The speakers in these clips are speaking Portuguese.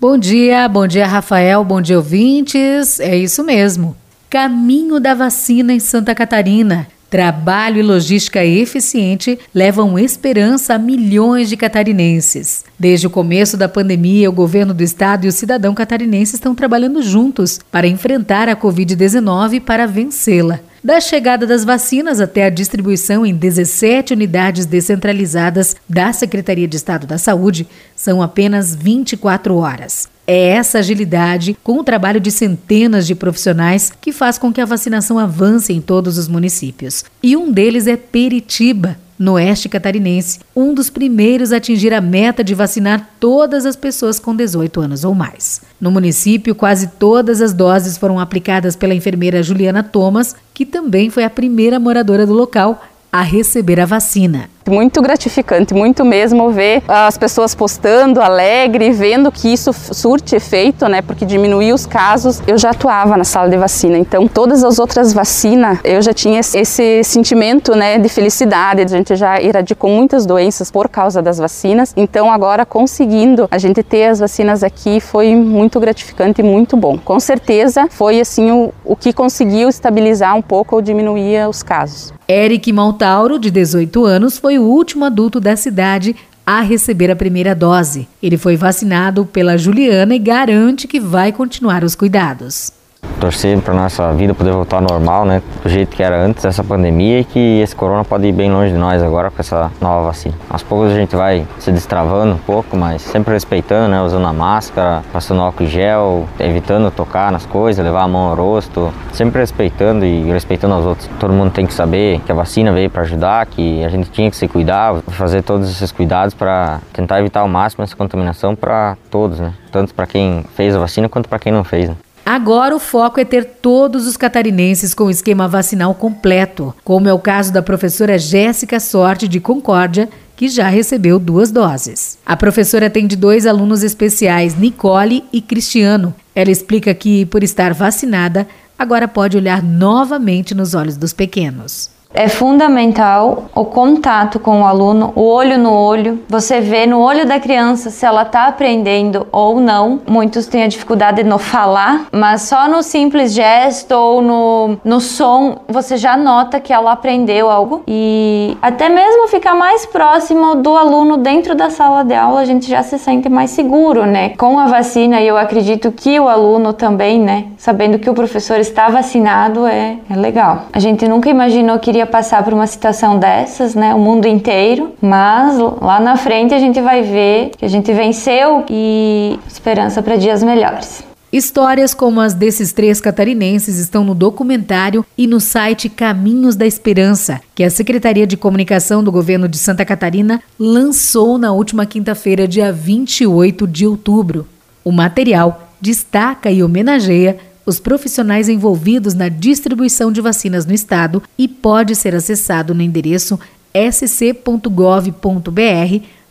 Bom dia, bom dia Rafael, bom dia ouvintes. É isso mesmo. Caminho da vacina em Santa Catarina. Trabalho e logística eficiente levam esperança a milhões de catarinenses. Desde o começo da pandemia, o governo do estado e o cidadão catarinense estão trabalhando juntos para enfrentar a Covid-19 e para vencê-la. Da chegada das vacinas até a distribuição em 17 unidades descentralizadas da Secretaria de Estado da Saúde, são apenas 24 horas. É essa agilidade, com o trabalho de centenas de profissionais, que faz com que a vacinação avance em todos os municípios. E um deles é Peritiba, no oeste catarinense, um dos primeiros a atingir a meta de vacinar todas as pessoas com 18 anos ou mais. No município, quase todas as doses foram aplicadas pela enfermeira Juliana Thomas, que também foi a primeira moradora do local a receber a vacina muito gratificante, muito mesmo ver as pessoas postando alegre, vendo que isso surte efeito, né? Porque diminuiu os casos. Eu já atuava na sala de vacina, então todas as outras vacinas eu já tinha esse sentimento, né, de felicidade. A gente já eradicou muitas doenças por causa das vacinas. Então agora conseguindo a gente ter as vacinas aqui foi muito gratificante e muito bom. Com certeza foi assim o, o que conseguiu estabilizar um pouco ou diminuir os casos. Eric Maltauro, de 18 anos, foi o último adulto da cidade a receber a primeira dose. Ele foi vacinado pela Juliana e garante que vai continuar os cuidados torcer para nossa vida poder voltar ao normal, né? Do jeito que era antes dessa pandemia e que esse corona pode ir bem longe de nós agora com essa nova vacina. Aos poucos a gente vai se destravando um pouco, mas sempre respeitando, né? Usando a máscara, passando álcool gel, evitando tocar nas coisas, levar a mão ao rosto, sempre respeitando e respeitando os outros. Todo mundo tem que saber que a vacina veio para ajudar, que a gente tinha que se cuidar, fazer todos esses cuidados para tentar evitar ao máximo essa contaminação para todos, né? Tanto para quem fez a vacina quanto para quem não fez. Né? Agora o foco é ter todos os catarinenses com o esquema vacinal completo, como é o caso da professora Jéssica Sorte de Concórdia, que já recebeu duas doses. A professora tem de dois alunos especiais, Nicole e Cristiano. Ela explica que, por estar vacinada, agora pode olhar novamente nos olhos dos pequenos. É fundamental o contato com o aluno, o olho no olho. Você vê no olho da criança se ela está aprendendo ou não. Muitos têm a dificuldade no falar, mas só no simples gesto ou no, no som você já nota que ela aprendeu algo. E até mesmo ficar mais próximo do aluno dentro da sala de aula, a gente já se sente mais seguro, né? Com a vacina, eu acredito que o aluno também, né? Sabendo que o professor está vacinado, é, é legal. A gente nunca imaginou que iria passar por uma situação dessas, né? O mundo inteiro, mas lá na frente a gente vai ver que a gente venceu e esperança para dias melhores. Histórias como as desses três catarinenses estão no documentário e no site Caminhos da Esperança, que a Secretaria de Comunicação do Governo de Santa Catarina lançou na última quinta-feira, dia 28 de outubro. O material destaca e homenageia os profissionais envolvidos na distribuição de vacinas no estado e pode ser acessado no endereço sc.gov.br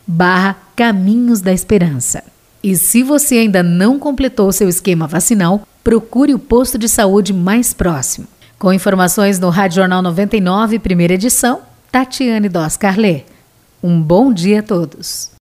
barra Caminhos da Esperança. E se você ainda não completou seu esquema vacinal, procure o posto de saúde mais próximo. Com informações no Rádio Jornal 99, primeira edição, Tatiane Dos Carlet. Um bom dia a todos.